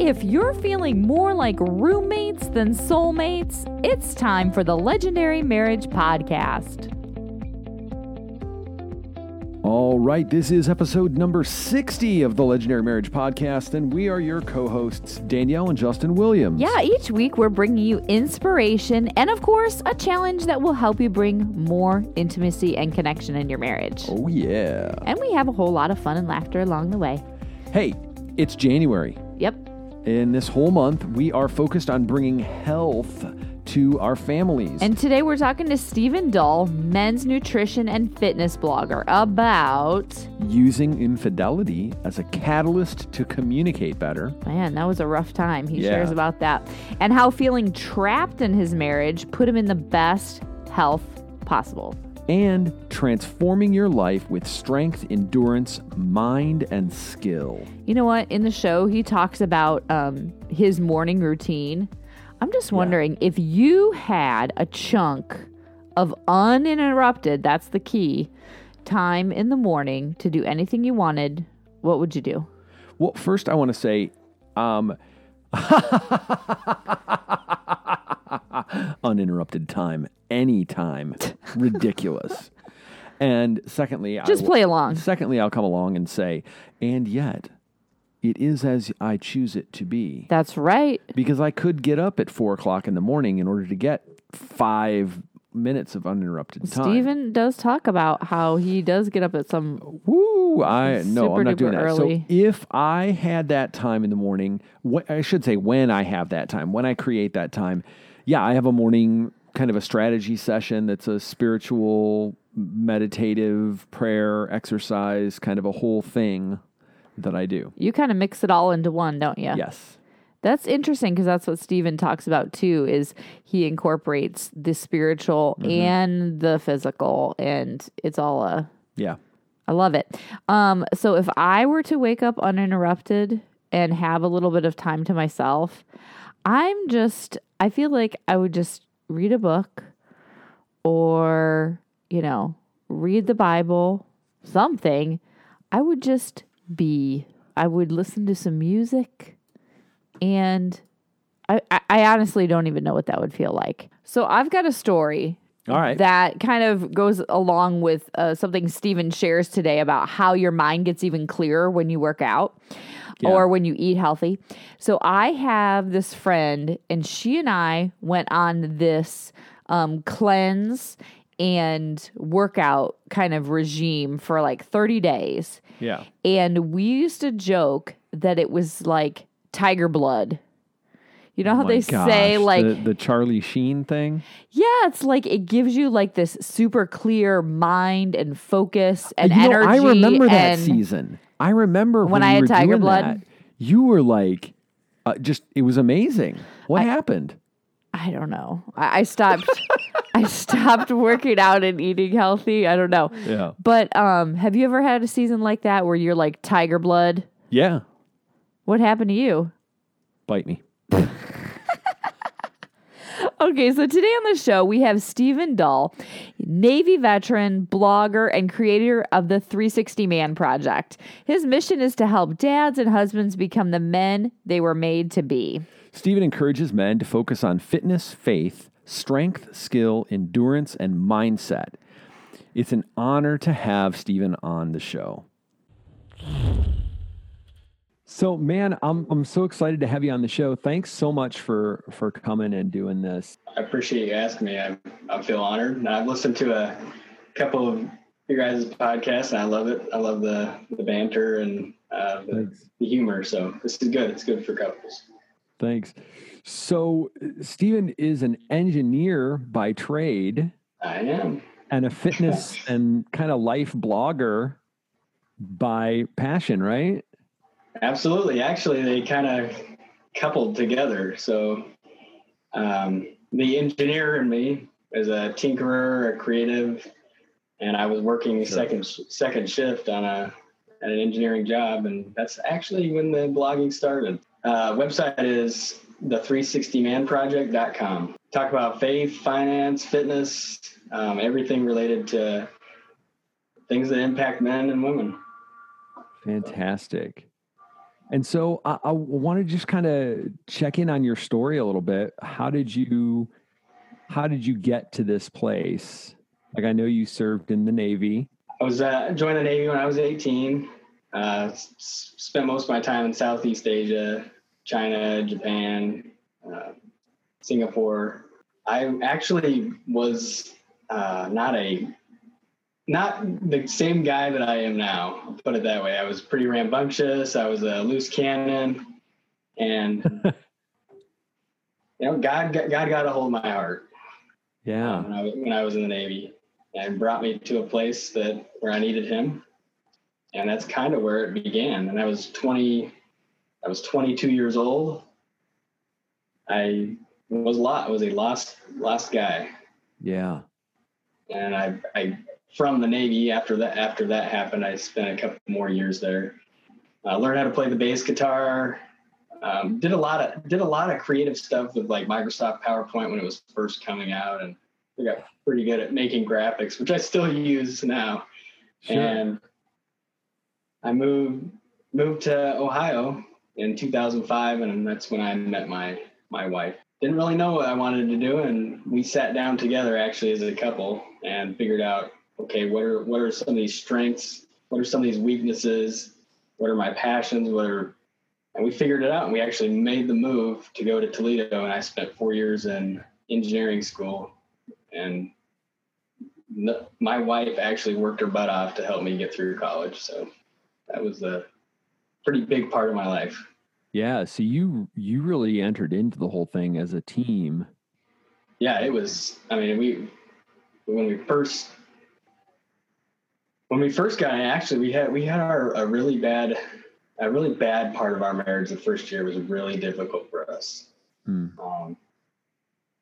If you're feeling more like roommates than soulmates, it's time for the Legendary Marriage Podcast. All right, this is episode number 60 of the Legendary Marriage Podcast, and we are your co hosts, Danielle and Justin Williams. Yeah, each week we're bringing you inspiration and, of course, a challenge that will help you bring more intimacy and connection in your marriage. Oh, yeah. And we have a whole lot of fun and laughter along the way. Hey, it's January. Yep. In this whole month, we are focused on bringing health to our families. And today we're talking to Stephen Dull, men's nutrition and fitness blogger, about using infidelity as a catalyst to communicate better. Man, that was a rough time. He Yeah. shares about that. And how feeling trapped in his marriage put him in the best health possible. And transforming your life with strength, endurance, mind, and skill. You know what? In the show, he talks about um, his morning routine. I'm just wondering if you had a chunk of uninterrupted, that's the key, time in the morning to do anything you wanted, what would you do? Well, first, I want to say, um, uninterrupted time, anytime, ridiculous. And secondly, I Just will- play along. Secondly, I'll come along and say, and yet, it is as I choose it to be, That's right. because I could get up at four o'clock in the morning in order to get five minutes of uninterrupted time. Stephen does talk about how he does get up at some. Woo! I no, I'm not doing that. early. So if I had that time in the morning, wh- I should say when I have that time, when I create that time, yeah, I have a morning kind of a strategy session that's a spiritual, meditative prayer exercise, kind of a whole thing that I do. You kind of mix it all into one, don't you? Yes. That's interesting because that's what Stephen talks about too. Is he incorporates the spiritual Mm-hmm. and the physical, and it's all a. Yeah. I love it. Um, so if I were to wake up uninterrupted and have a little bit of time to myself, I'm just. I feel like I would just read a book, or you know, read the Bible, something. I would just be. I would listen to some music and I, I- honestly don't even know what that would feel like. So I've got a story All right. that kind of goes along with uh, something Stephen shares today about how your mind gets even clearer when you work out Yeah. or when you eat healthy. So I have this friend, and she and I went on this um, cleanse and workout kind of regime for like 30 days. yeah. And we used to joke that it was like tiger blood. You know how Oh they my say like the, the Charlie Sheen thing. yeah, it's like it gives you like this super clear mind and focus and you know, energy. I remember that season. I remember When when, I had tiger blood? that, you were like, uh, just it was amazing. What happened? I don't know. I, I stopped. I stopped working out and eating healthy. I don't know. Yeah, But um, have you ever had a season like that where you're like tiger blood? yeah. What happened to you? Bite me. Okay, so today on the show we have Stephen Dull, Navy veteran, blogger, and creator of the 360 Man Project. His mission is to help dads and husbands become the men they were made to be. Stephen encourages men to focus on fitness, faith, strength, skill, endurance, and mindset. It's an honor to have Stephen on the show. So, man, I'm I'm so excited to have you on the show. Thanks so much for for coming and doing this. I appreciate you asking me. I, I feel honored. And I've listened to a couple of your guys' podcasts, and I love it. I love the, the banter and uh, the, the humor. So this is good. It's good for couples. Thanks. So, Stephen is an engineer by trade I am. and a fitness and kind of life blogger by passion, right? Absolutely. Actually, they kind of coupled together. So um, the engineer in me is a tinkerer, a creative, and I was working Sure. second second shift on a at an engineering job, and that's actually when the blogging started. Uh, website is the360manproject.com. Talk about faith, finance, fitness, um, everything related to things that impact men and women. Fantastic. And so I, I want to just kind of check in on your story a little bit. How did you how did you get to this place? Like I know you served in the Navy. I was uh, joined the Navy when I was 18. Uh, s- spent most of my time in Southeast Asia, China, Japan, uh, Singapore. I actually was uh, not a not the same guy that I am now. I'll put it that way. I was pretty rambunctious. I was a loose cannon, and you know, God God got a hold of my heart Yeah. when I, was- when I was in the Navy and brought me to a place that where I needed him. And that's kind of where it began. And I was 20, I was 22 years old. I was lot, I was a lost, lost guy. Yeah. And I, I, from the Navy after that, after that happened, I spent a couple more years there. I learned how to play the bass guitar. Um, did a lot of did a lot of creative stuff with like Microsoft PowerPoint when it was first coming out, and I got pretty good at making graphics, which I still use now. Sure. And I moved moved to Ohio in 2005, and that's when I met my my wife. Didn't really know what I wanted to do, and we sat down together actually as a couple and figured out, okay, what are what are some of these strengths? What are some of these weaknesses? What are my passions? What are and we figured it out, and we actually made the move to go to Toledo, and I spent four years in engineering school, and no, my wife actually worked her butt off to help me get through college. So that was a pretty big part of my life. Yeah. So you you really entered into the whole thing as a team. Yeah, it was. I mean, we when we first when we first got in, actually, we had we had our a really bad a really bad part of our marriage. The first year was really difficult for us. Hmm. Um,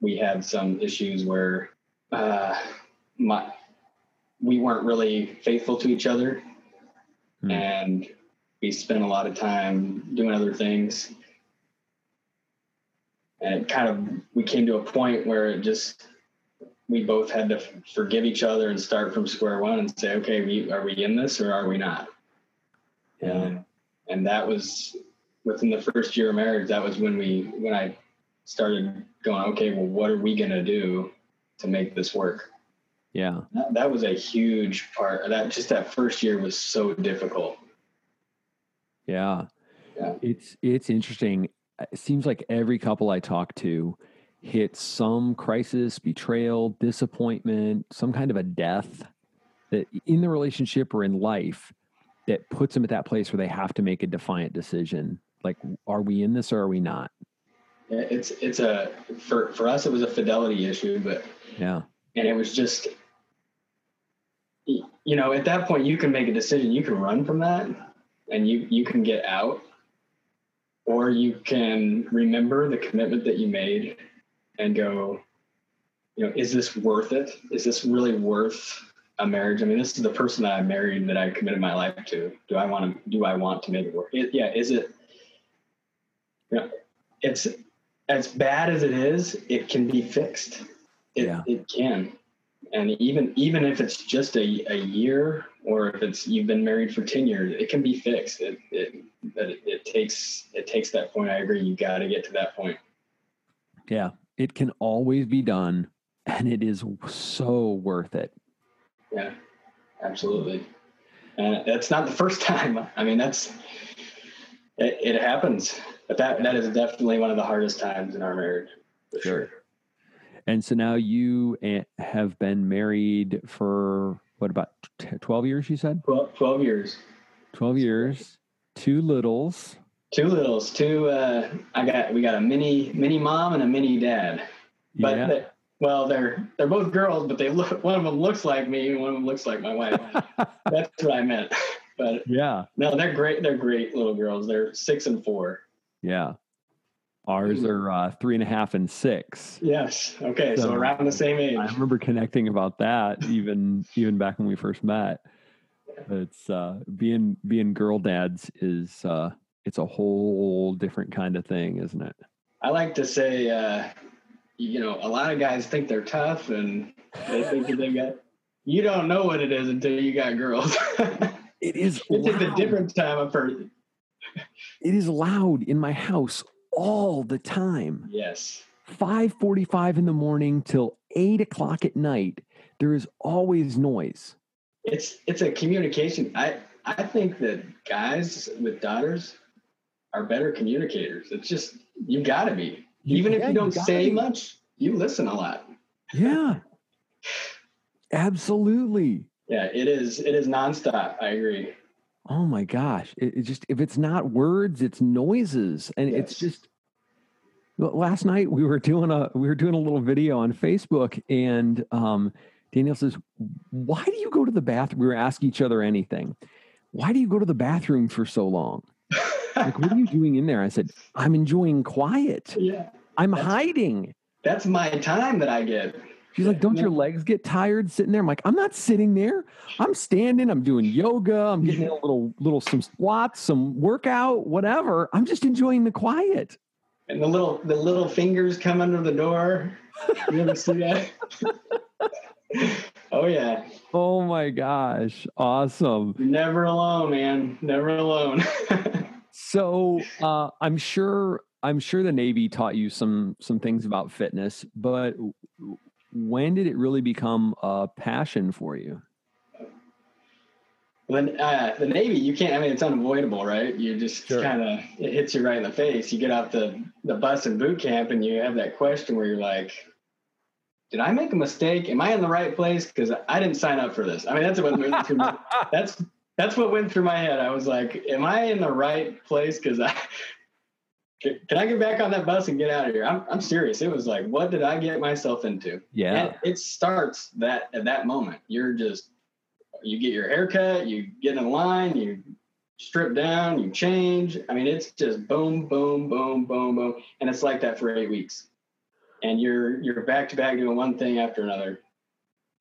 we had some issues where uh, my we weren't really faithful to each other, Hmm. and we spent a lot of time doing other things. And it kind of we came to a point where it just we both had to forgive each other and start from square one and say, okay, we are we in this or are we not? Yeah. And and that was within the first year of marriage. That was when we when I started going, okay, well, what are we gonna do to make this work? Yeah. That, that was a huge part. That just that first year was so difficult. Yeah. Yeah. It's it's interesting. It seems like every couple I talk to hits some crisis, betrayal, disappointment, some kind of a death that in the relationship or in life that puts them at that place where they have to make a defiant decision. Like, are we in this or are we not? It's it's a for for us it was a fidelity issue, but Yeah. and it was just you know at that point you can make a decision you can run from that and you you can get out or you can remember the commitment that you made and go you know is this worth it? Is this really worth a marriage? I mean this is the person that i married that i committed my life to. Do i want to do i want to make it work it, yeah is it you know it's as bad as it is it can be fixed. It, Yeah. it can. And even even if it's just a, a year or if it's you've been married for 10 years it can be fixed. It it it, it takes it takes that point. I agree you got to get to that point. Yeah. It can always be done and it is so worth it. yeah absolutely. And that's not the first time. I mean that's it, it happens. But that that is definitely one of the hardest times in our marriage for sure, And so now you eh, have been married for what about 12 years, you said? 12, 12 years. 12 years, two littles. Two littles two uh i got we got a mini mini mom and a mini dad but yeah. they, well they're they're both girls but they look one of them looks like me and one of them looks like my wife that's what i meant but yeah. no they're great they're great little girls they're six and four Yeah. Ours are uh, three and a half and six. yes okay so, So- around the same age I remember connecting about that even even back when we first met. It's uh, being being girl dads is uh, it's a whole different kind of thing, isn't it? i like to say uh you know a lot of guys think they're tough and they think that they got you don't know what it is until you got girls It is. it's just a different time of person it is loud in my house all the time. Yes. 5:45 in the morning till 8 o'clock at night. There is always noise. It's it's a communication. I I think that guys with daughters are better communicators. It's just you got to be. Even Yeah, if you you don't gotta say be. much, you listen a lot. Yeah. Absolutely. Yeah, it is. It is nonstop. I agree. Oh my gosh. It, it just if it's not words, it's noises. And it's just last night we were doing a we were doing a little video on Facebook and um Daniel says, Why do you go to the bathroom? We were asking each other anything. Why do you go to the bathroom for so long? Like, what are you doing in there? I said, I'm enjoying quiet. yeah, I'm That's- hiding. that's my time that I get. She's like, Don't your legs get tired sitting there? I'm like, I'm not sitting there. I'm standing. I'm doing yoga. I'm getting in a little, little, some squats, some workout, whatever. I'm just enjoying the quiet. And the little the little fingers come under the door. You ever see that? oh yeah, Oh my gosh. Awesome. You're never alone, man. Never alone. So uh, I'm sure I'm sure the Navy taught you some some things about fitness, but when did it really become a passion for you? When uh, the Navy, you can't. I mean, it's unavoidable, right? You just Sure. kind of it hits you right in the face. You get off the the bus in boot camp, and you have that question where you're like, "Did I make a mistake? Am I in the right place? Because I didn't sign up for this." I mean, that's what went through my, that's that's what went through my head. I was like, "Am I in the right place? Because I." Can can I get back on that bus and get out of here? I'm, I'm serious. It was like, what did I get myself into? Yeah. And it starts that at that moment. You're just you get your haircut, you get in line, you strip down, you change. I mean, it's just boom, boom, boom, boom, boom, and it's like that for eight weeks. And you're you're back to back doing one thing after another.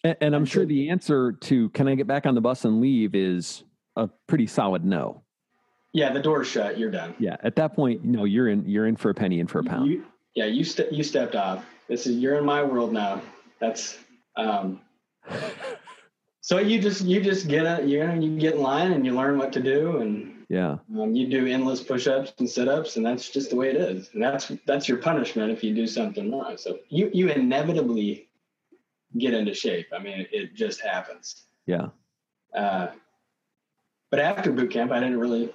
And, and I'm sure the answer to can I get back on the bus and leave is a pretty solid no. Yeah, the door's shut. You're done. Yeah. At that point, no, you're in you're in for a penny and for a pound. You, yeah, you ste- you stepped off. This is you're in my world now. That's um. So you just you just get a you know you get in line and you learn what to do and yeah. Um, you do endless push-ups and sit-ups, and that's just the way it is. And that's that's your punishment if you do something wrong. So you you inevitably get into shape. I mean, it just happens. Yeah. Uh, but after boot camp, I didn't really,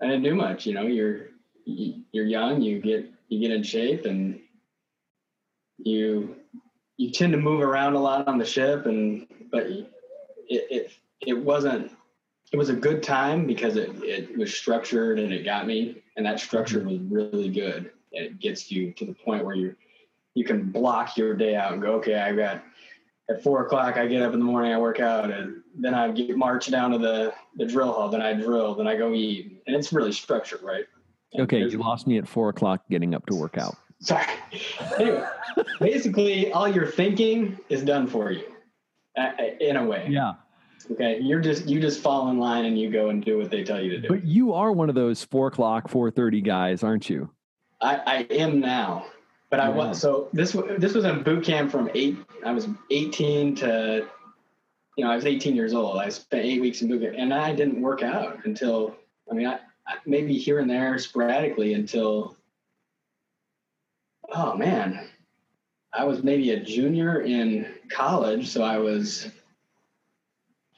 I didn't do much. You know, you're you're young, you get you get in shape, and you you tend to move around a lot on the ship, and but it it it wasn't it was a good time because it, it was structured and it got me and that structure was really good and it gets you to the point where you you can block your day out and go okay I've got at four o'clock i get up in the morning i work out and then i get march down to the the drill hall then i drill then i go eat and it's really structured right And Okay. You lost me at four o'clock getting up to work out. sorry anyway basically all your thinking is done for you in a way Yeah. okay you're just you just fall in line and you go and do what they tell you to do But you are one of those four o'clock, four thirty guys, aren't you? I, I am now, but I Yeah. was so this this was in boot camp from eight. I was 18 to, you know, I was 18 years old. I spent eight weeks in boot camp, and I didn't work out until I mean, I, I maybe here and there sporadically until. Oh man, I was maybe a junior in college, so I was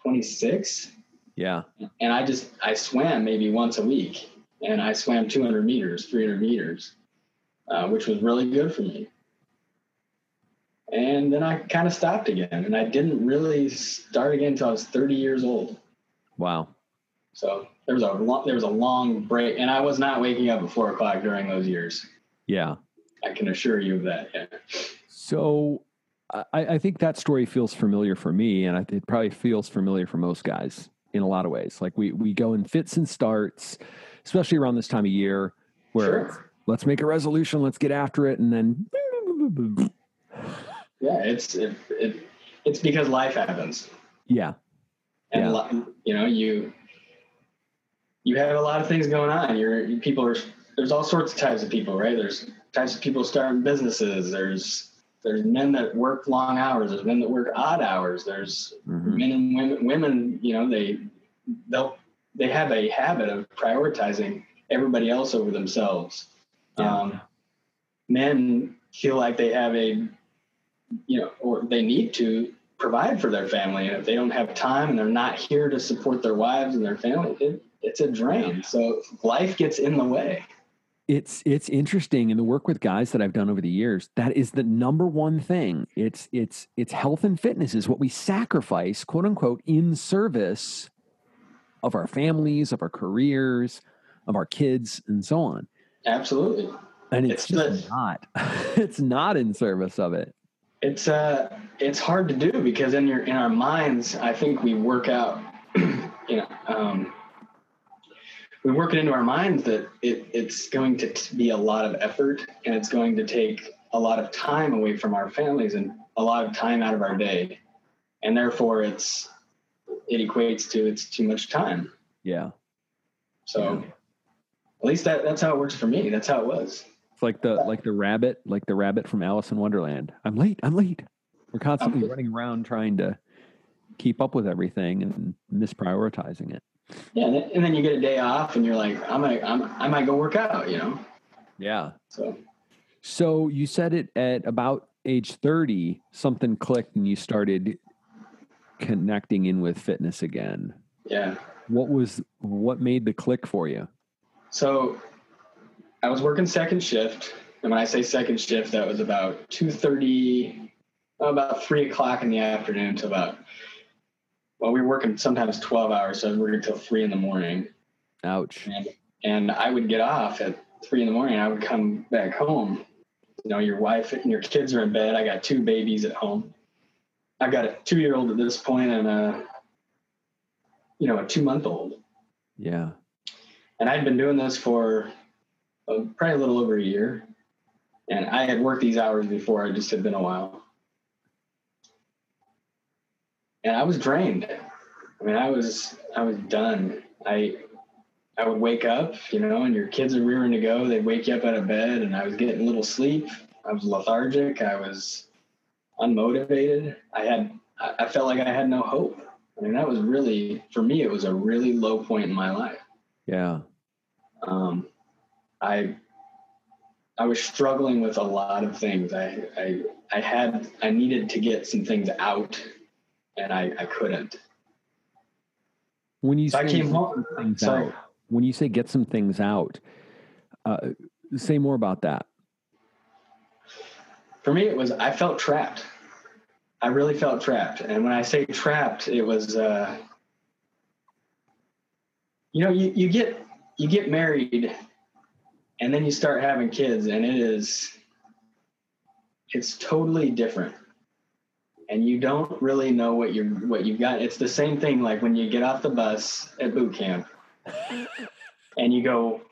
26 Yeah. and I just I swam maybe once a week, and I swam 200 meters, 300 meters, uh, which was really good for me. And then I kind of stopped again, and I didn't really start again until I was 30 years old. Wow. So there was a long, there was a long break, and I was not waking up at four o'clock during those years. Yeah. I can assure you of that. Yeah. So I, I think that story feels familiar for me, and I, it probably feels familiar for most guys in a lot of ways. Like we we go in fits and starts, especially around this time of year, where Sure. Let's make a resolution, let's get after it, and then Yeah, it's it, it it's because life happens. yeah, and Yeah. li- you know you you have a lot of things going on you're you- people are there's all sorts of types of people right there's types of people starting businesses there's there's men that work long hours there's men that work odd hours there's Mhm. men and women women you know they they'll they have a habit of prioritizing everybody else over themselves. Yeah. Um, men feel like they have a, you know, or they need to provide for their family. And if they don't have time and they're not here to support their wives and their family, it, it's a drain. So life gets in the way. it's it's interesting in the work with guys that I've done over the years. That is the number one thing. It's it's it's health and fitness is what we sacrifice, quote unquote, in service of our families, of our careers, of our kids, and so on. Absolutely. And it's, It's not. it's not in service of it. It's uh it's hard to do because in your in our minds, I think we work out you know, um we work it into our minds that it, it's going to t- be a lot of effort and it's going to take a lot of time away from our families and a lot of time out of our day. And therefore it's it equates to it's too much time. Yeah. So at least that, that's how it works for me. That's how it was. It's like the like the rabbit, like the rabbit from Alice in Wonderland. I'm late. I'm late. We're constantly running around trying to keep up with everything and misprioritizing it. Yeah, and then, you get a day off, and you're like, I might, I'm, I might go work out, you know. Yeah. So So you said it at about age 30, something clicked and you started connecting in with fitness again. yeah, What was what made the click for you? So I was working second shift, and when I say second shift, that was about two thirty, about three o'clock in the afternoon to about. Well, we were working sometimes twelve hours, so I was working till three in the morning, Ouch. and and I would get off at three in the morning. I would come back home. You know, your wife and your kids are in bed. I got two babies at home. I've got a two-year-old at this point and a, you know, a two-month-old. Yeah. And I'd been doing this for uh, probably a little over a year. And I had worked these hours before. It just had been a while. And I was drained. I mean, I was I was done. I I would wake up, you know, and your kids are rearing to go. They'd wake you up out of bed, and I was getting little sleep. I was lethargic. I was unmotivated. I had I I felt like I had no hope. I mean, that was really for me. It was a really low point in my life Yeah. Um, I I was struggling with a lot of things. I, I I had I needed to get some things out, and I, I couldn't. When you So I say came get home. some things Sorry. out, when you say get some things out, uh, say more about that. For me, it was I felt trapped. I really felt trapped, and when I say trapped, it was. Uh, you know, you, you get you get married, and then you start having kids, and it is. It's totally different. and you don't really know what you're what you've got. It's the same thing like when you get off the bus at boot camp and you go,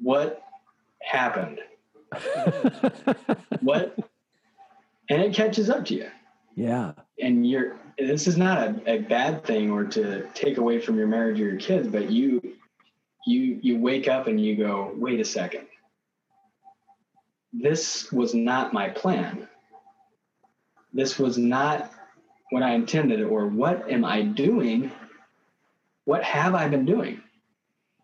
"What happened? What?" And it catches up to you, yeah. and you're. This is not a, a bad thing or to take away from your marriage or your kids, but you, you, you wake up and you go, "Wait a second. This was not my plan." this was not what I intended, or what am I doing? What have I been doing?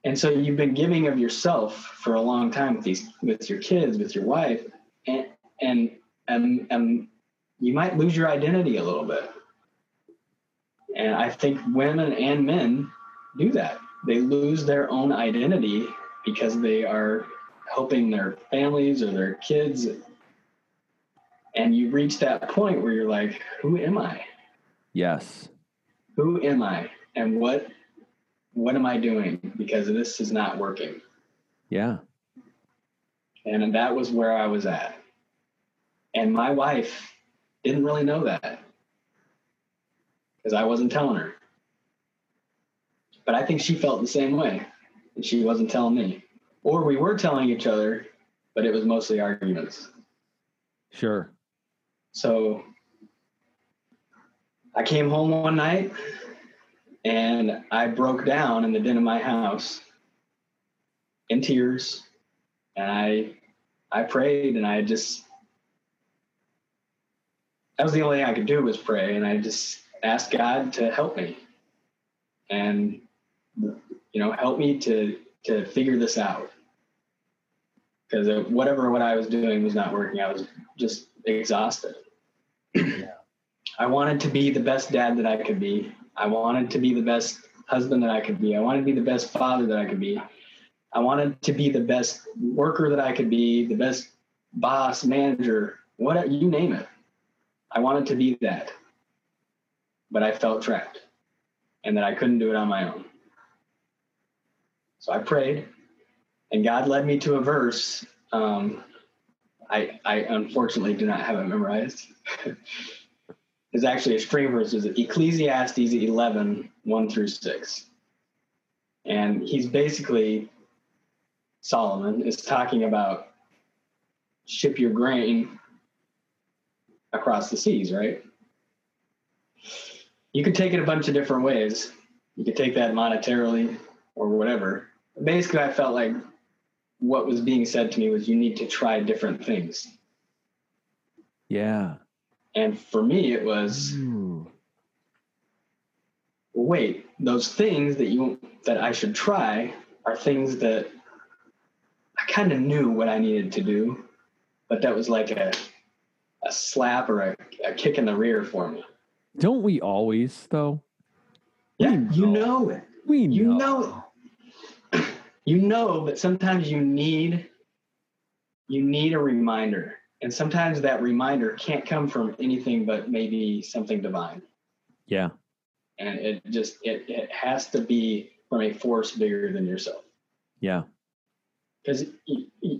And so you've been giving of yourself for a long time with these, with your kids, with your wife, and and and, and you might lose your identity a little bit. And I think women and men do that. They lose their own identity because they are helping their families or their kids. And you reach that point where you're like who am i? Yes. who am i? And what what am i doing? Because this is not working. Yeah. and that was where i was at. And my wife didn't really know that because i wasn't telling her but i think she felt the same way and she wasn't telling me or we were telling each other but it was mostly arguments Sure. So I came home one night and I broke down in the den of my house in tears. And I I prayed and I just that was the only thing I could do was pray and I just asked God to help me. And you know, help me to to figure this out because whatever what I was doing was not working. I was just exhausted. I wanted to be the best dad that I could be. I wanted to be the best husband that I could be. I wanted to be the best father that I could be. I wanted to be the best worker that I could be, the best boss, manager, whatever you name it. I wanted to be that. But I felt trapped and that I couldn't do it on my own. So I prayed, and God led me to a verse. Um, I, I unfortunately do not have it memorized. it's actually a string of verses Ecclesiastes 11, 1 through 6. And he's basically, Solomon is talking about ship your grain across the seas, right? You could take it a bunch of different ways. You could take that monetarily or whatever. Basically, I felt like what was being said to me was you need to try different things. Yeah. And for me, it was Ooh. wait, those things that you that I should try are things that I kind of knew what I needed to do, but that was like a a slap or a, a kick in the rear for me. Don't we always though? Yeah, know. you know it. We know. You know you know but sometimes you need you need a reminder and sometimes that reminder can't come from anything but maybe something divine yeah and it just it, it has to be from a force bigger than yourself yeah because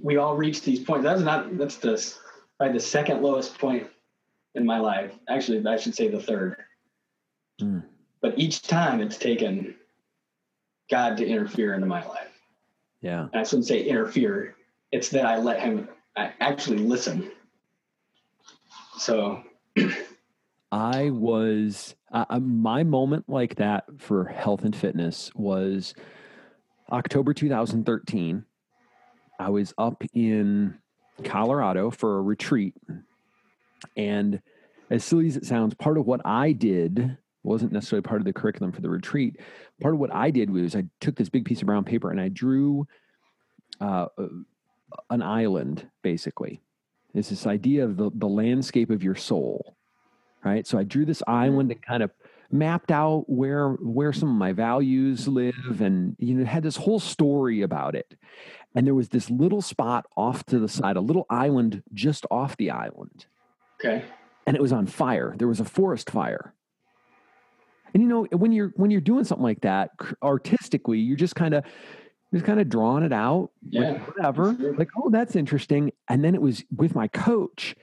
we all reach these points that's not that's the probably the second lowest point in my life actually i should say the third mm. but each time it's taken god to interfere into my life yeah. And I shouldn't say interfere. It's that I let him actually listen. So I was, uh, my moment like that for health and fitness was October 2013. I was up in Colorado for a retreat. And as silly as it sounds, part of what I did wasn't necessarily part of the curriculum for the retreat. Part of what I did was I took this big piece of brown paper and I drew uh, an island, basically. It's this idea of the, the landscape of your soul, right? So I drew this island and kind of mapped out where where some of my values live and you know had this whole story about it and there was this little spot off to the side a little island just off the island okay and it was on fire there was a forest fire and you know, when you're when you're doing something like that artistically, you're just kind of just kind of drawing it out, yeah, whatever. Sure. Like, oh, that's interesting. And then it was with my coach,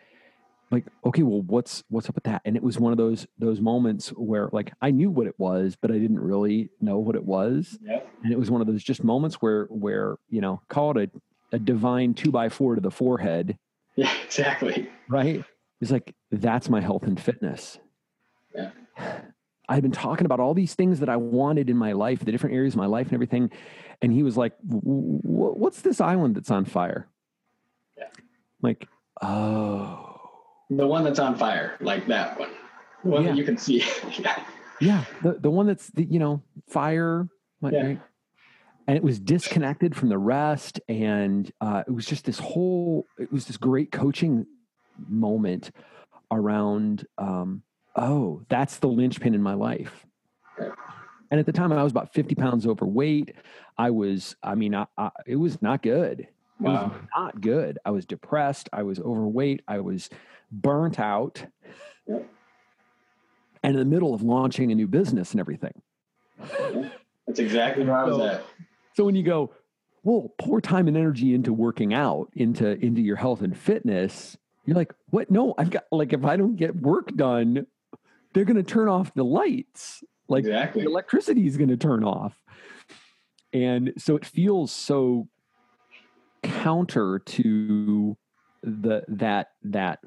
like, okay, well, what's what's up with that? And it was one of those those moments where like I knew what it was, but I didn't really know what it was. Yeah. And it was one of those just moments where where you know, call it a, a divine two by four to the forehead. Yeah, exactly. Right. It's like that's my health and fitness. Yeah. I had been talking about all these things that I wanted in my life, the different areas of my life and everything. And he was like, What's this island that's on fire? Yeah. Like, oh. The one that's on fire, like that one. The one yeah. that you can see. yeah. Yeah. The, the one that's, the, you know, fire. Like, yeah. Right? And it was disconnected from the rest. And uh, it was just this whole, it was this great coaching moment around um, oh, that's the linchpin in my life. And at the time, I was about 50 pounds overweight. I was, I mean, I, I, it was not good. It wow. was not good. I was depressed. I was overweight. I was burnt out. And in the middle of launching a new business and everything. That's exactly where I was so, at. So when you go, well, pour time and energy into working out, into into your health and fitness, you're like, what? No, I've got like if I don't get work done, they're going to turn off the lights. Like exactly. the electricity is going to turn off. And so it feels so counter to the that that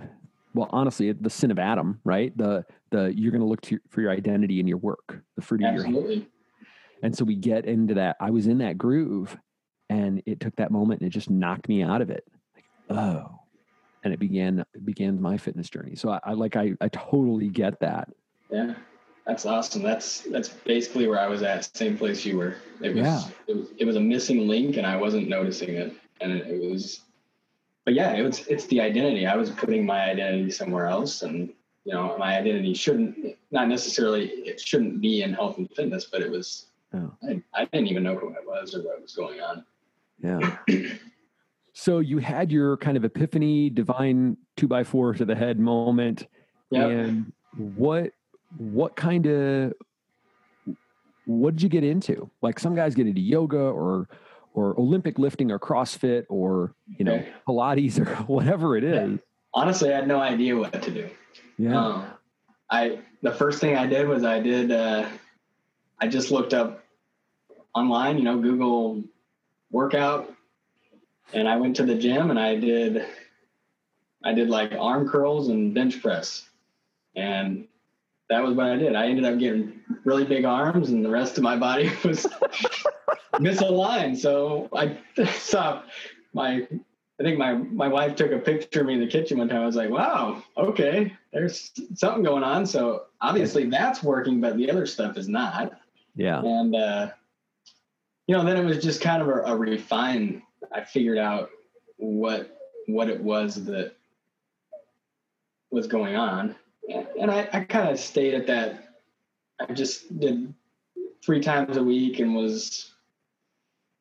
well honestly the sin of adam right the the you're going to look to, for your identity in your work the fruit of Absolutely. your and so we get into that i was in that groove and it took that moment and it just knocked me out of it like oh and it began it began my fitness journey. So I, I like I I totally get that. Yeah. That's awesome. That's that's basically where I was at. Same place you were. It was Yeah. it was it was a missing link and I wasn't noticing it. And it, it was but yeah, it was it's the identity. I was putting my identity somewhere else and you know, my identity shouldn't not necessarily it shouldn't be in health and fitness, but it was Yeah. I, I didn't even know who I was or what was going on. Yeah. so you had your kind of epiphany, divine two by four to the head moment. Yeah. And what what kind of what did you get into? Like some guys get into yoga or or Olympic lifting or CrossFit or you know. Pilates or whatever it is. Honestly, I had no idea what to do. Yeah. Um, I the first thing I did was I did uh, I just looked up online, you know, Google workout, and I went to the gym and I did I did like arm curls and bench press, and that was what I did. I ended up getting really big arms, and the rest of my body was misaligned. So I stopped my I think my my wife took a picture of me in the kitchen one time. I was like, "Wow, okay, there's something going on." So obviously that's working, but the other stuff is not. yeah. And uh, you know, then it was just kind of a, a refine. I figured out what what it was that was going on, and, I, I kind of stayed at that. I just did three times a week and was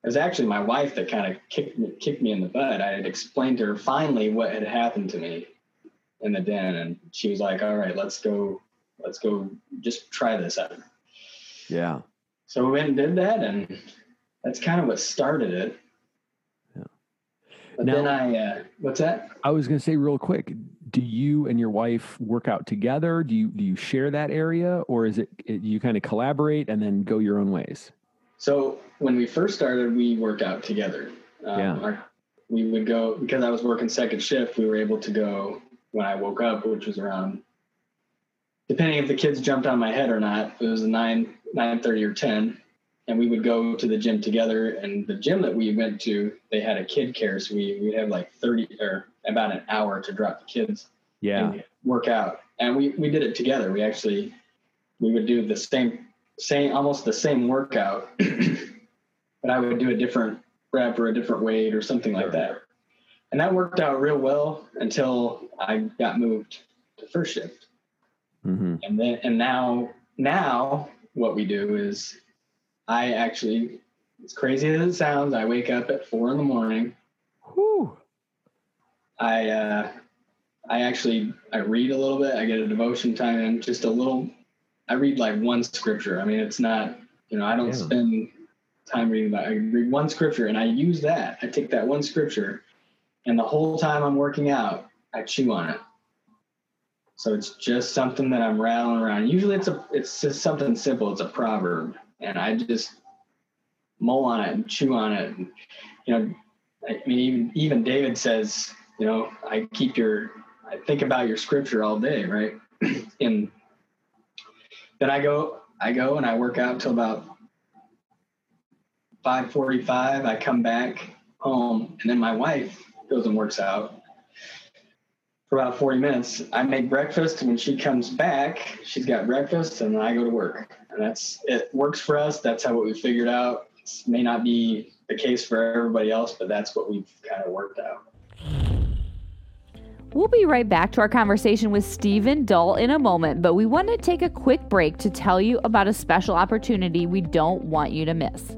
it was actually my wife that kind of kicked me, kicked me in the butt. I had explained to her finally what had happened to me in the den, and she was like, "All right, let's go, let's go, just try this out." Yeah. So we went and did that, and that's kind of what started it. But Now- then I, uh, what's that? I was going to say real quick, do you and your wife work out together? Do you do you share that area or is it, it you kind of collaborate and then go your own ways? So when we first started, we worked out together. Um, Yeah. our- we would go because I was working second shift. We were able to go when I woke up, which was around, depending if the kids jumped on my head or not. It was a nine nine thirty or ten, and we would go to the gym together. And the gym that we went to, they had a kid care, so we we'd have like thirty or about an hour to drop the kids Yeah. and work out. And we, we did it together. We actually we would do the same same almost the same workout, but I would do a different rep or a different weight or something like that. And that worked out real well until I got moved to first shift. hmm And then and now now what we do is I actually as crazy as it sounds, I wake up at four in the morning Whew. I uh, I actually I read a little bit. I get a devotion time in just a little. I read like one scripture. I mean, it's not you know I don't Yeah. spend time reading. But I read one scripture and I use that. I take that one scripture, and the whole time I'm working out, I chew on it. So it's just something that I'm rattling around. Usually it's a it's just something simple. It's a proverb, and I just mull on it and chew on it. And, you know, I mean, even even David says, you know, I keep your, I think about your scripture all day, right? and then I go, I go and I work out till about five forty-five. I come back home, and then my wife goes and works out for about forty minutes. I make breakfast, and when she comes back, she's got breakfast, and then I go to work. And that's it. Works for us. That's how what we figured out. It may not be the case for everybody else, but that's what we've kind of worked out. We'll be right back to our conversation with Stephen Dull in a moment, but we want to take a quick break to tell you about a special opportunity we don't want you to miss.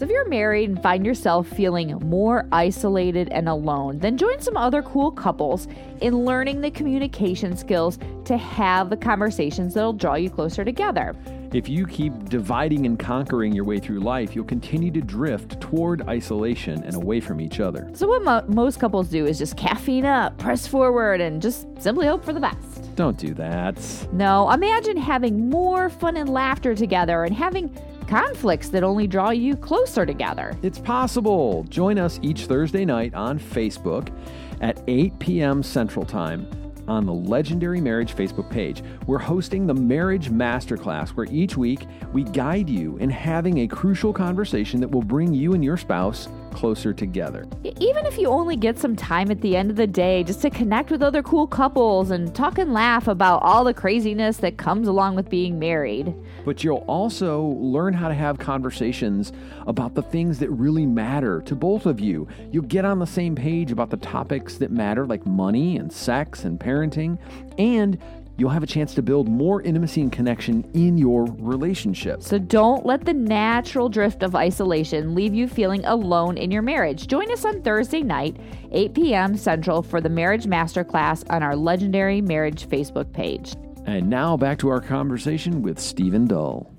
So, if you're married and find yourself feeling more isolated and alone, then join some other cool couples in learning the communication skills to have the conversations that'll draw you closer together. If you keep dividing and conquering your way through life, you'll continue to drift toward isolation and away from each other. So, what mo- most couples do is just caffeine up, press forward, and just simply hope for the best. Don't do that. No, imagine having more fun and laughter together and having conflicts that only draw you closer together. It's possible. Join us each Thursday night on Facebook at 8 p.m. Central Time on the Legendary Marriage Facebook page. We're hosting the Marriage Masterclass, where each week we guide you in having a crucial conversation that will bring you and your spouse closer together. Even if you only get some time at the end of the day just to connect with other cool couples and talk and laugh about all the craziness that comes along with being married. But you'll also learn how to have conversations about the things that really matter to both of you. You'll get on the same page about the topics that matter, like money and sex and parenting, and you'll have a chance to build more intimacy and connection in your relationship. So don't let the natural drift of isolation leave you feeling alone in your marriage. Join us on Thursday night, 8 p.m. Central, for the Marriage Masterclass on our Legendary Marriage Facebook page. And now back to our conversation with Stephen Dull.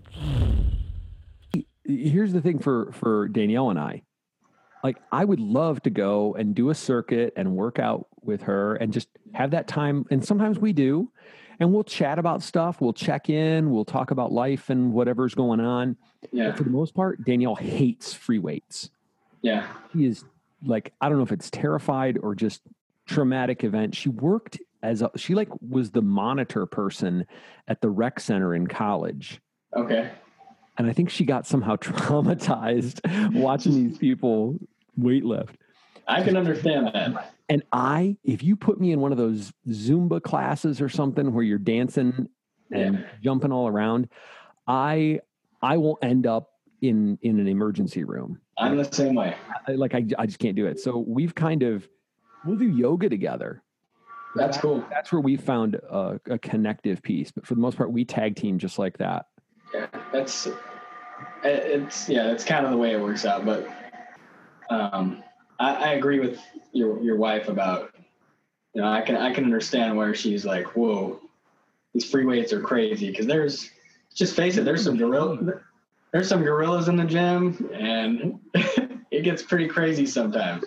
Here's the thing for for Danielle and I. Like I would love to go and do a circuit and work out with her and just have that time and sometimes we do and we'll chat about stuff, we'll check in, we'll talk about life and whatever's going on. Yeah. But for the most part, Danielle hates free weights. Yeah. He is like I don't know if it's terrified or just traumatic event. She worked as a she like was the monitor person at the rec center in college. Okay. And I think she got somehow traumatized watching these people weightlift. I can understand that. And I, if you put me in one of those Zumba classes or something where you're dancing and Yeah. jumping all around, I I will end up in in an emergency room. I'm the same way. I, like I, I just can't do it. So we've kind of we'll do yoga together. That's cool. That's where we found a, a connective piece. But for the most part, we tag team just like that. Yeah. That's it's yeah, it's kind of the way it works out. But um I, I agree with your your wife about you know, I can I can understand where she's like, whoa, these free weights are crazy because there's just face it, there's some gorilla there's some gorillas in the gym and it gets pretty crazy sometimes.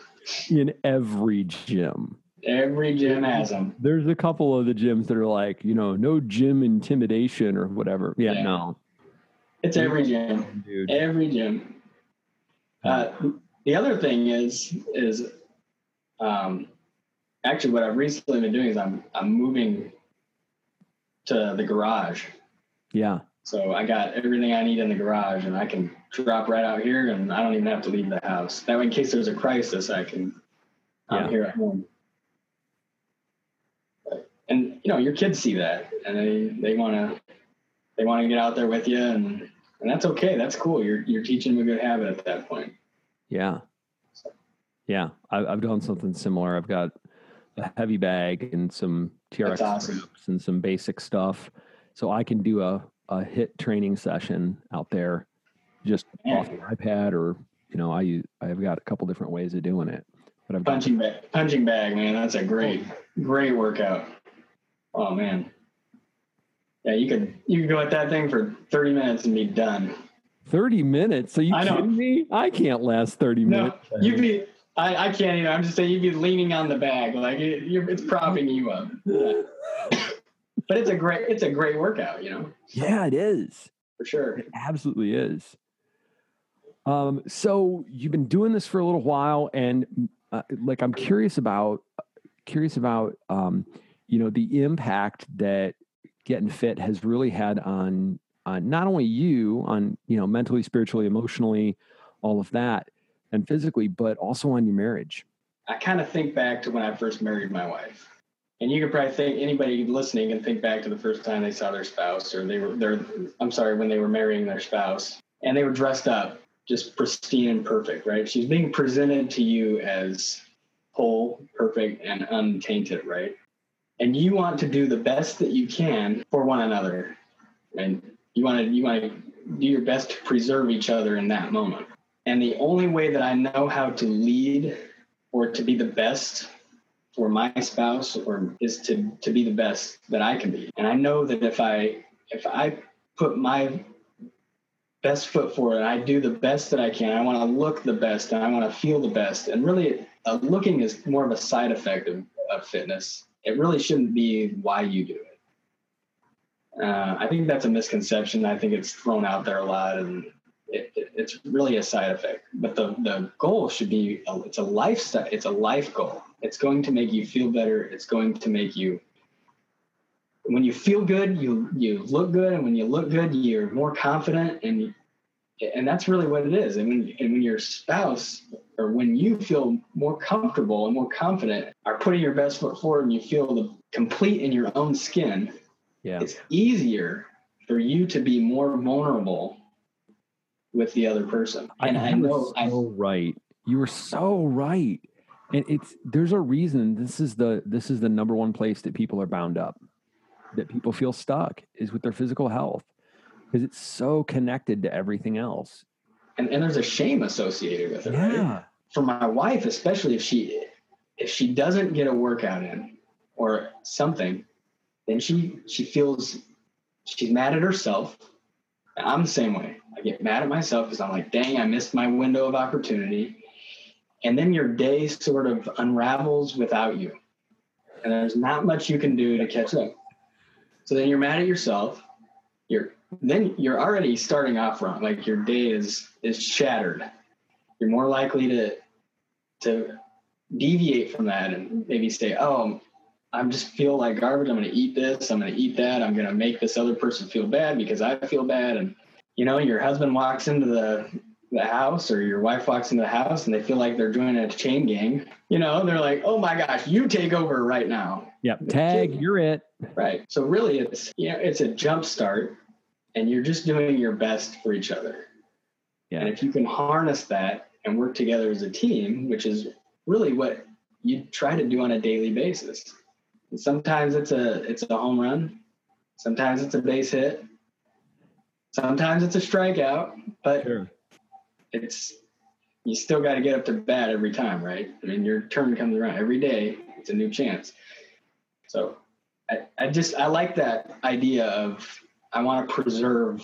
In every gym, Every gym has them. there's a couple of the gyms that are like, you know, no gym intimidation or whatever. Yeah, Yeah. no, It's every gym. dude. Every gym. Uh, the other thing is is um, actually what I've recently been doing is I'm I'm moving to the garage. Yeah, So I got everything I need in the garage, and I can drop right out here, and I don't even have to leave the house. That way, in case there's a crisis, I can. I'm Yeah. here at home. And you know, your kids see that, and they they want to they want to get out there with you, and and that's okay. That's cool. You're you're teaching them a good habit at that point. yeah, yeah. I, I've done something similar. I've got a heavy bag and some TRX awesome. grips and some basic stuff, so I can do a a HIIT training session out there, just Yeah. off the iPad or you know, I I've got a couple different ways of doing it. But I've Punching bag, punching bag, man. That's a great great workout. Oh man. Yeah, you could you could go at that thing for 30 minutes and be done. 30 minutes. Are you I know. kidding me? I can't last 30 No, minutes. you'd be. I, I can't even. I'm just saying you'd be leaning on the bag, like it, you're, it's propping you up. Yeah. but it's a great. It's a great workout, you know, Yeah, it is. for sure. It absolutely is. Um, so you've been doing this for a little while, and uh, like I'm curious about curious about um, you know the impact that getting fit has really had on on not only you on you know mentally, spiritually, emotionally, all of that, and physically, but also on your marriage. I kind of think back to when I first married my wife, and you could probably think anybody listening can think back to the first time they saw their spouse, or they were their. I'm sorry, when they were marrying their spouse, and they were dressed up, just pristine and perfect, right? She's being presented to you as whole, perfect, and untainted, right? And you want to do the best that you can for one another, and you want to you want to do your best to preserve each other in that moment. And the only way that I know how to lead or to be the best for my spouse or is to to be the best that I can be. And I know that if I if I put my best foot forward I do the best that I can, I want to look the best and I want to feel the best. And really, uh, looking is more of a side effect of, of fitness. It really shouldn't be why you do it. Uh, I think that's a misconception. I think it's thrown out there a lot, and it, it, it's really a side effect. But the the goal should be a, it's a lifestyle. It's a life goal. It's going to make you feel better. It's going to make you when you feel good, you you look good, and when you look good, you're more confident, and and that's really what it is. And when and when your spouse or when you feel more comfortable and more confident, are putting your best foot forward and you feel the complete in your own skin, Yeah. it's easier for you to be more vulnerable with the other person. And I, were know I, so right. You were so right. And it's there's a reason this is the this is the number one place that people are bound up. That people feel stuck is with their physical health because it's so connected to everything else. and, and there's a shame associated with it. Right? For my wife, especially if she if she doesn't get a workout in or something, then she she feels she's mad at herself. I'm the same way. I get mad at myself because I'm like, dang, I missed my window of opportunity. And then your day sort of unravels without you. And there's not much you can do to catch up. So then you're mad at yourself. You're then you're already starting off wrong. Like your day is is shattered. You're more likely to to deviate from that and maybe say, "Oh, I'm just feel like garbage. I'm going to eat this. I'm going to eat that. I'm going to make this other person feel bad because I feel bad." And you know, your husband walks into the the house or your wife walks into the house and they feel like they're joining a chain gang. You know, they're like, "Oh my gosh, you take over right now." Yep. Tag, you're it. Right. So really it's you know, it's a jump start and you're just doing your best for each other. Yeah. And if you can harness that and work together as a team, which is really what you try to do on a daily basis. And sometimes it's a it's a home run, sometimes it's a base hit, sometimes it's a strikeout, but Sure. it's you still got to get up to bat every time, right? I mean, your turn comes around every day. It's a new chance. So I, I just I like that idea of I want to preserve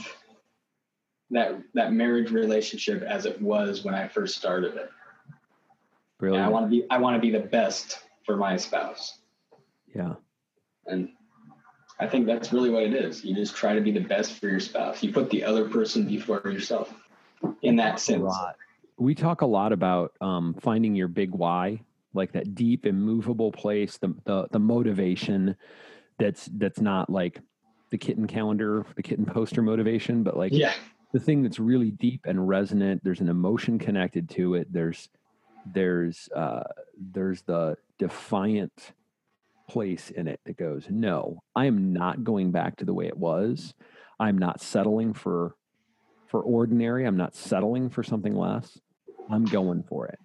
that that marriage relationship as it was when I first started it. And I want to be I want to be the best for my spouse. Yeah. And I think that's really what it is. You just try to be the best for your spouse. You put the other person before yourself in that a sense. lot. We talk a lot about um, finding your big why, like that deep, immovable place, the, the the motivation that's that's not like the kitten calendar, the kitten poster motivation, but like Yeah. the thing that's really deep and resonant. There's an emotion connected to it. There's there's uh, there's the defiant place in it that goes, no, I am not going back to the way it was. I'm not settling for for ordinary. I'm not settling for something less. I'm going for it.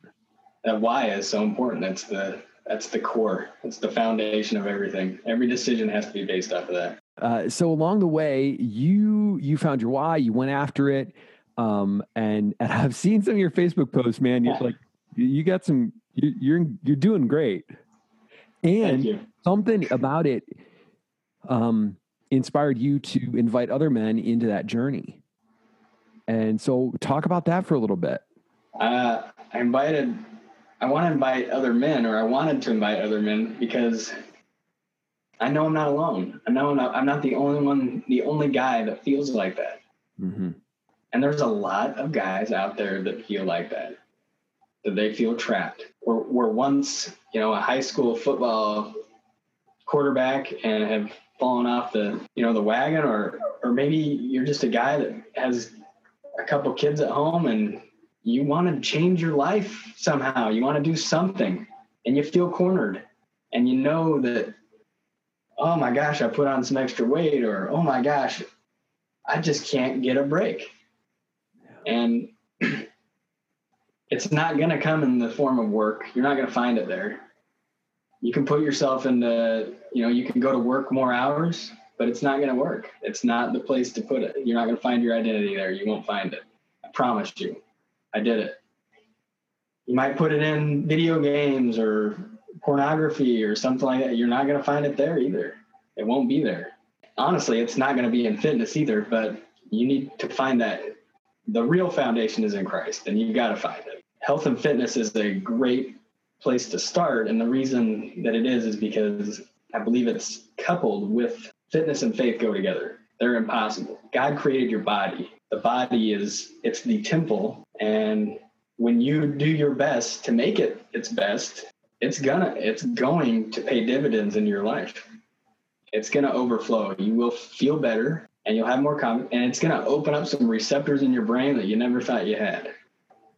that why is so important. That's the that's the core. It's the foundation of everything. Every decision has to be based off of that. Uh, so along the way, you you found your why. You went after it, um, and and I've seen some of your Facebook posts, man. You're Yeah. like, you, got some. You, you're you're doing great, and something about it um, inspired you to invite other men into that journey. And so, talk about that for a little bit. Uh, I invited. I want to invite other men, or I wanted to invite other men because I know I'm not alone. I know I'm not, I'm not the only one, the only guy that feels like that. Mm-hmm. And there's a lot of guys out there that feel like that, that they feel trapped. Or were once, you know, a high school football quarterback and have fallen off the, you know, the wagon, or or maybe you're just a guy that has a couple kids at home and you want to change your life somehow. You want to do something, and you feel cornered, and you know that, oh my gosh, I put on some extra weight, or oh my gosh, I just can't get a break. And it's not going to come in the form of work. You're not going to find it there you can put yourself into you know you can go to work more hours but it's not going to work. It's not the place to put it. You're not going to find your identity there. You won't find it. I promise you. I did it. You might put it in video games or pornography or something like that. You're not going to find it there either. It won't be there. Honestly it's not going to be in fitness either but you need to find that. The real foundation is in Christ, and you got to find it. Health and fitness is a great place to start, and the reason that it is is because I believe it's coupled with fitness and faith go together. They're impossible. God created your body. The body is it's the temple, and when you do your best to make it its best, it's gonna it's going to pay dividends in your life. It's gonna overflow. You will feel better and you'll have more confidence and it's to open up some receptors in your brain that you never thought you had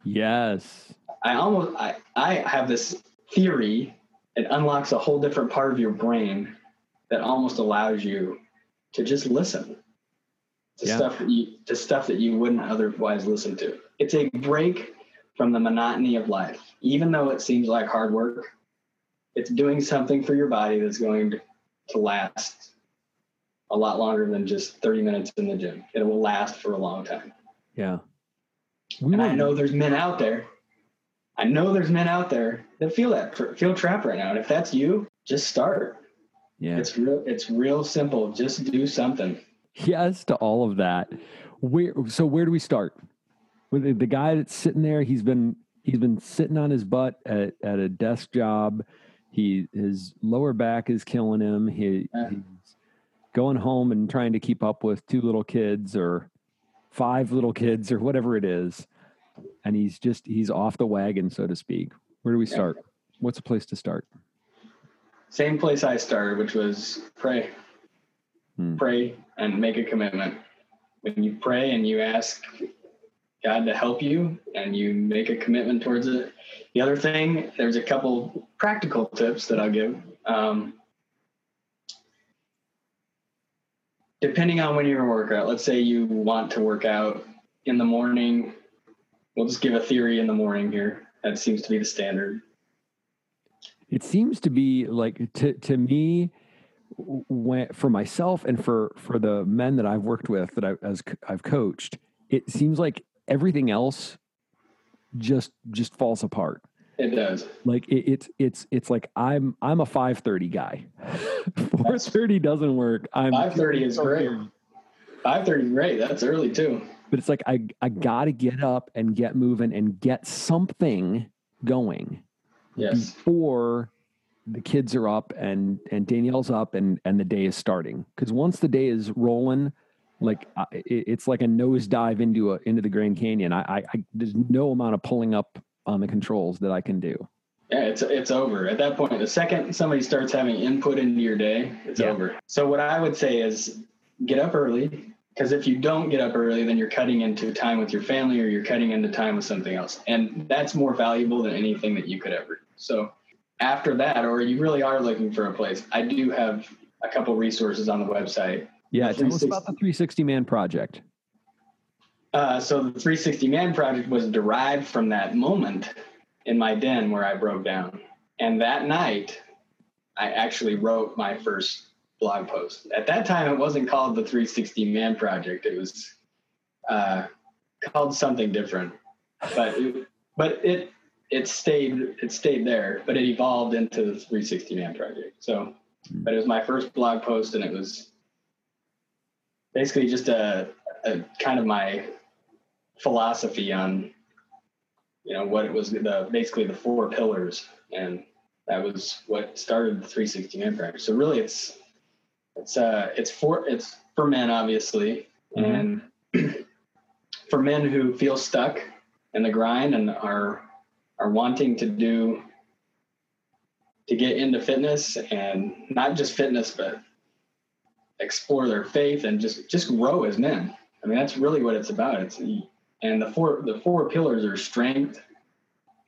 Yes. I almost I, I have this theory. It unlocks a whole different part of your brain that almost allows you to just listen to Yeah. stuff that you to stuff that you wouldn't otherwise listen to. It's a break from the monotony of life. Even though it seems like hard work, it's doing something for your body that's going to, to last a lot longer than just 30 minutes in the gym. It will last for a long time. Yeah. We And I know there's men out there. I know there's men out there that feel that feel trapped right now. And if that's you, just start. Yeah. It's real. It's real simple. Just do something. Yes to all of that. Where so where do we start? With the, guy that's sitting there, he's been he's been sitting on his butt at, at a desk job. He his lower back is killing him. He, Yeah. he's going home and trying to keep up with two little kids or five little kids or whatever it is. And he's just he's off the wagon, so to speak. Where do we Yeah. start? What's a place to start? Same place I started, which was pray. Hmm. Pray and make a commitment. When you pray and you ask God to help you and you make a commitment towards it. The other thing, there's a couple practical tips that I'll give. Um, depending on when you're going to work out, let's say you want to work out in the morning. We'll just give a theory in the morning here. That seems to be the standard. It seems to be like to to me, when for myself and for for the men that I've worked with that I as I've coached, it seems like everything else just just falls apart. It does. Like it, it's it's it's like I'm I'm a five thirty guy. Four thirty doesn't work. I'm 5:30 is great. 5:30 is great. That's early too. But it's like I I hmm. got to get up and get moving and get something going Yes. before the kids are up and and Danielle's up and and the day is starting. Because once the day is rolling, like I, it, it's like a nosedive into a into the Grand Canyon. I, I, I there's no amount of pulling up on the controls that I can do. Yeah, it's it's over at that point. The second somebody starts having input into your day, it's Yeah. over. So what I would say is get up early because if you don't get up early, then you're cutting into time with your family or you're cutting into time with something else, and that's more valuable than anything that you could ever. do. So after that, or you really are looking for a place, I do have a couple resources on the website. Yeah, tell us about the 360 man project. Uh, so the 360 Man Project was derived from that moment in my den where I broke down. And that night, I actually wrote my first blog post. At that time, it wasn't called the 360 Man Project. It was uh, called something different. But it, but it it stayed it stayed there. But it evolved into the 360 Man Project. So, but it was my first blog post, and it was basically just a, a kind of my philosophy on you know what it was the basically the four pillars and that was what started the 360 man project so really it's it's uh it's for it's for men obviously. And for men who feel stuck in the grind and are are wanting to do to get into fitness and not just fitness but explore their faith and just just grow as men. I mean that's really what it's about. It's and the four the four pillars are strength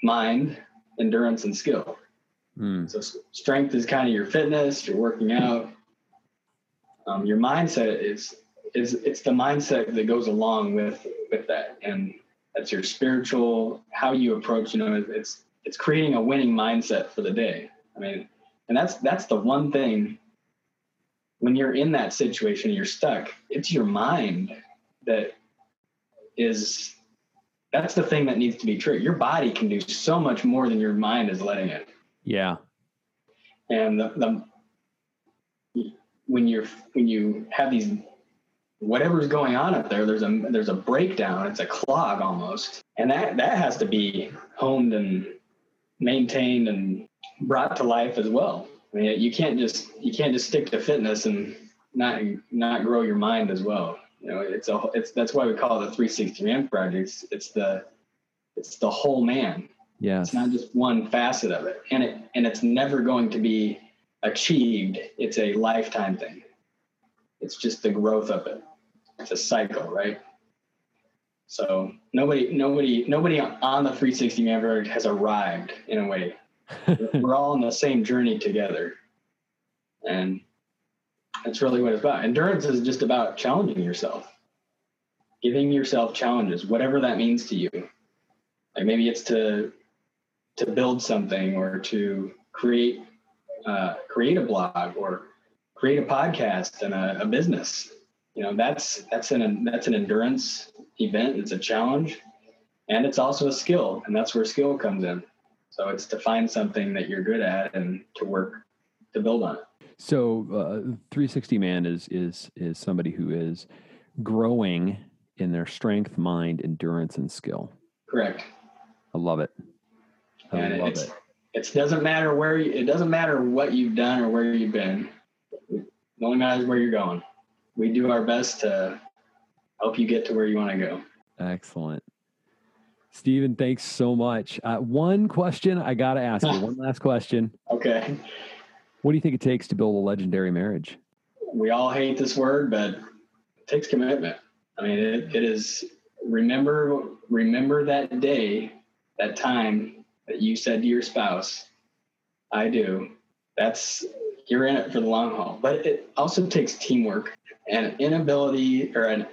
mind endurance and skill. Mm. so strength is kind of your fitness you're working out um, your mindset is is it's the mindset that goes along with with that. And that's your spiritual how you approach you know it's it's creating a winning mindset for the day. I mean and that's that's the one thing when you're in that situation you're stuck it's your mind that is that's the thing that needs to be true. Your body can do so much more than your mind is letting it. Yeah. and the, the when you're when you have these whatever's going on up there there's a there's a breakdown. It's a clog almost. And that that has to be honed and maintained and brought to life as well. I mean you can't just you can't just stick to fitness and not not grow your mind as well. You know it's a it's that's why we call it the 360 man project it's, the it's the whole man. Yes. it's not just one facet of it, and it and it's never going to be achieved. It's a lifetime thing. It's just the growth of it. It's a cycle, right? So nobody, nobody, nobody on the 360 man has arrived in a way. We're all on the same journey together, and that's really what it's about. Endurance is just about challenging yourself, giving yourself challenges, whatever that means to you. Like maybe it's to to build something or to create uh, create a blog or create a podcast and a, a business. You know, that's that's an that's an endurance event. It's a challenge, and it's also a skill, and that's where skill comes in. So it's to find something that you're good at and to work to build on it. So, uh, 360 man is is is somebody who is growing in their strength, mind, endurance, and skill. Correct. I love it. I and love it. It doesn't matter where you, it doesn't matter what you've done or where you've been. It only matters where you're going. We do our best to help you get to where you want to go. Excellent. Stephen, thanks so much. Uh, one question I got to ask you. One last question. Okay. What do you think it takes to build a legendary marriage? We all hate this word, but it takes commitment. I mean, it, it is remember remember that day, that time that you said to your spouse, "I do." That's you're in it for the long haul. But it also takes teamwork and inability or an,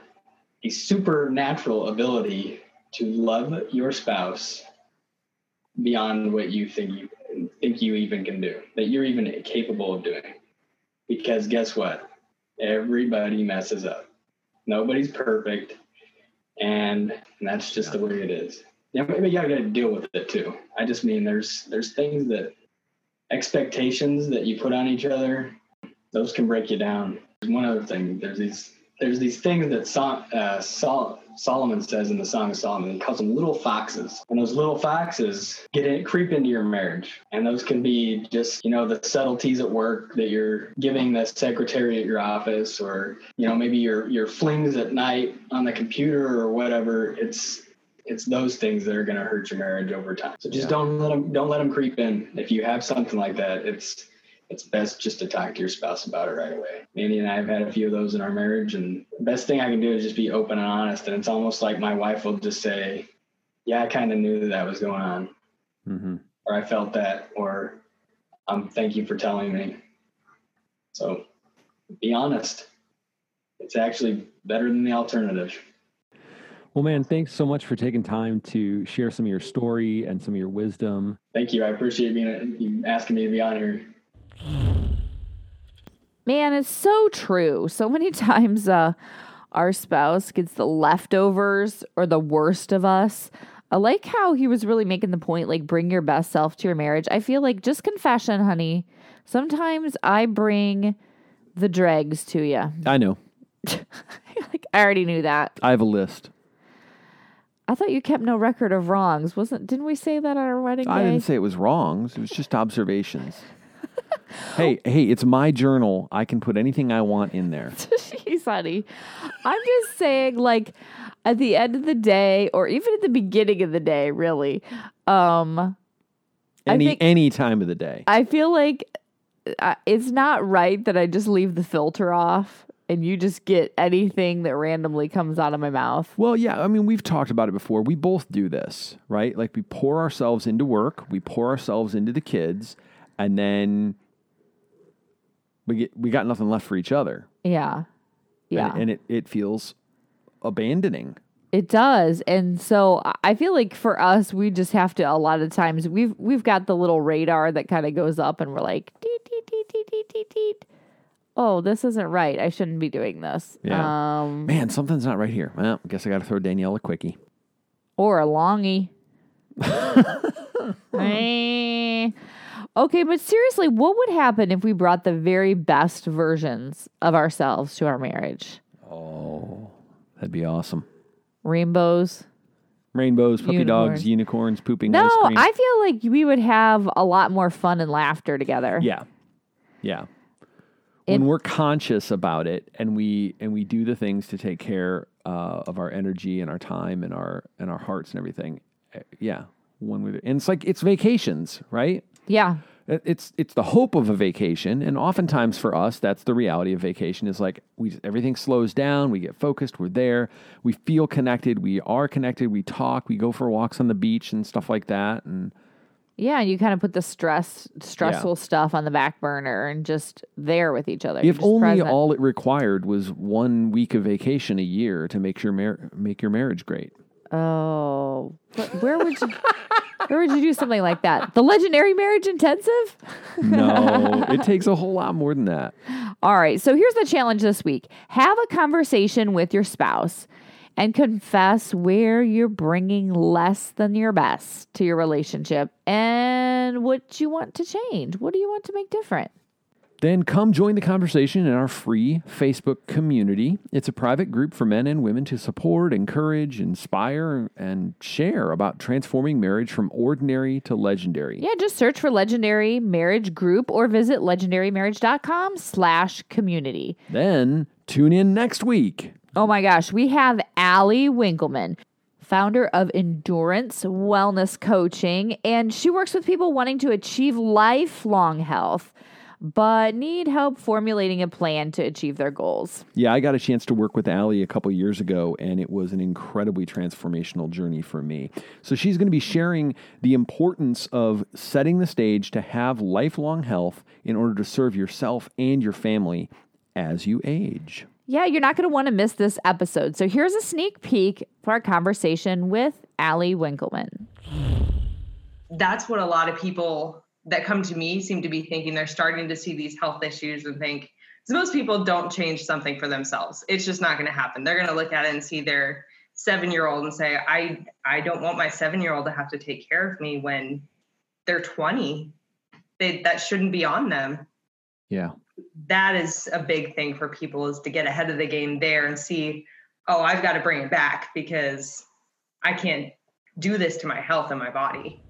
a supernatural ability to love your spouse beyond what you think you think you even can do, that you're even capable of doing. Because guess what? Everybody messes up. Nobody's perfect. And, and that's just the way it is. Yeah, maybe you gotta deal with it too. I just mean there's there's things that expectations that you put on each other, those can break you down. One other thing, there's these there's these things that Sol, uh, Sol, Solomon says in the Song of Solomon. He calls them little foxes, and those little foxes get in, creep into your marriage, and those can be just you know the subtleties at work that you're giving the secretary at your office, or you know maybe your your flings at night on the computer or whatever. It's it's those things that are going to hurt your marriage over time. So just Yeah. don't let them don't let them creep in. If you have something like that, it's it's best just to talk to your spouse about it right away. Andy and I have had a few of those in our marriage, and the best thing I can do is just be open and honest. And it's almost like my wife will just say, "Yeah, I kind of knew that, that was going on, Mm-hmm. or I felt that, or um, thank you for telling me." So be honest. It's actually better than the alternative. Well, man, thanks so much for taking time to share some of your story and some of your wisdom. Thank you. I appreciate being you asking me to be on here. Man, it's so true. So many times uh our spouse gets the leftovers or the worst of us. I like how he was really making the point like bring your best self to your marriage. I feel like just confession, honey. Sometimes I bring the dregs to you. I know. like I already knew that. I have a list. I thought you kept no record of wrongs. Wasn't didn't we say that on our wedding day? I didn't say it was wrongs. It was just observations. hey, hey, it's my journal. I can put anything I want in there. Jeez, honey. I'm just saying, like, at the end of the day, or even at the beginning of the day, really, um, Any think- any time of the day. I feel like uh, it's not right that I just leave the filter off and you just get anything that randomly comes out of my mouth. Well, yeah, I mean, we've talked about it before. We both do this, right? Like we pour ourselves into work, we pour ourselves into the kids, and then we get we got nothing left for each other. Yeah. Yeah. And, and it, it feels abandoning. It does. And so I- feel like for us we just have to a lot of times we've we've got the little radar that kind of goes up and we're like teet. Oh, this isn't right. I shouldn't be doing this. Yeah. Um Man, something's not right here. Well, I guess I got to throw Danielle a quickie. or a longy. Eh. okay, but seriously, what would happen if we brought the very best versions of ourselves to our marriage? Oh, that'd be awesome. Rainbows. Rainbows, puppy dogs, Unicorns. pooping No, ice cream. I feel like we would have a lot more fun and laughter together. Yeah. Yeah. When we're conscious about it and we and we do the things to take care uh, of our energy and our time and our and our hearts and everything, eh, yeah. When we and it's like it's vacations, right? Yeah. It's it's the hope of a vacation, and oftentimes for us, that's the reality of vacation. Is like we everything slows down, we get focused, we're there, we feel connected, we are connected, we talk, we go for walks on the beach and stuff like that, and Yeah, and you kind of put the stress, stressful stuff on the back burner and just there with each other. If only present. all it required was one week of vacation a year to make your mar- make your marriage great. Oh, but where would you? where would you do something like that? The legendary marriage intensive. No, it takes a whole lot more than that. All right. So here's the challenge this week: have a conversation with your spouse and confess where you're bringing less than your best to your relationship and what you want to change. What do you want to make different? Then come join the conversation in our free Facebook community. It's a private group for men and women to support, encourage, inspire, and share about transforming marriage from ordinary to legendary. Yeah, just search for Legendary Marriage Group or visit legendarymarriage.com slash community. Then tune in next week. Oh my gosh, we have Allie Winkleman, founder of Endurance Wellness Coaching, and she works with people wanting to achieve lifelong health but need help formulating a plan to achieve their goals. Yeah, I got a chance to work with Allie a couple years ago, and it was an incredibly transformational journey for me. So, she's going to be sharing the importance of setting the stage to have lifelong health in order to serve yourself and your family as you age. Yeah, you're not going to want to miss this episode. So, here's a sneak peek for our conversation with Allie Winkleman. That's what a lot of people that come to me seem to be thinking they're starting to see these health issues and think because most people don't change something for themselves it's just not going to happen they're going to look at it and see their seven year old and say i i don't want my seven year old to have to take care of me when they're 20 they, that shouldn't be on them Yeah. That is a big thing for people is to get ahead of the game there and see oh i've got to bring it back because i can't do this to my health and my body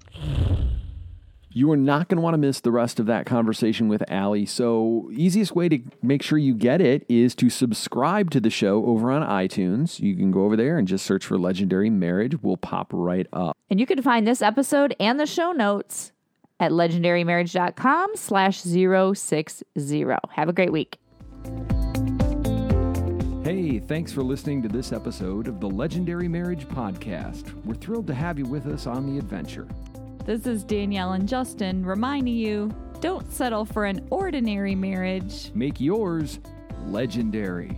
You are not going to want to miss the rest of that conversation with Allie. So, easiest way to make sure you get it is to subscribe to the show over on iTunes. You can go over there and just search for Legendary Marriage. We'll pop right up. And you can find this episode and the show notes at legendarymarriage.com slash 060. Have a great week. Hey, thanks for listening to this episode of the Legendary Marriage Podcast. We're thrilled to have you with us on the adventure. This is Danielle and Justin reminding you don't settle for an ordinary marriage. Make yours legendary.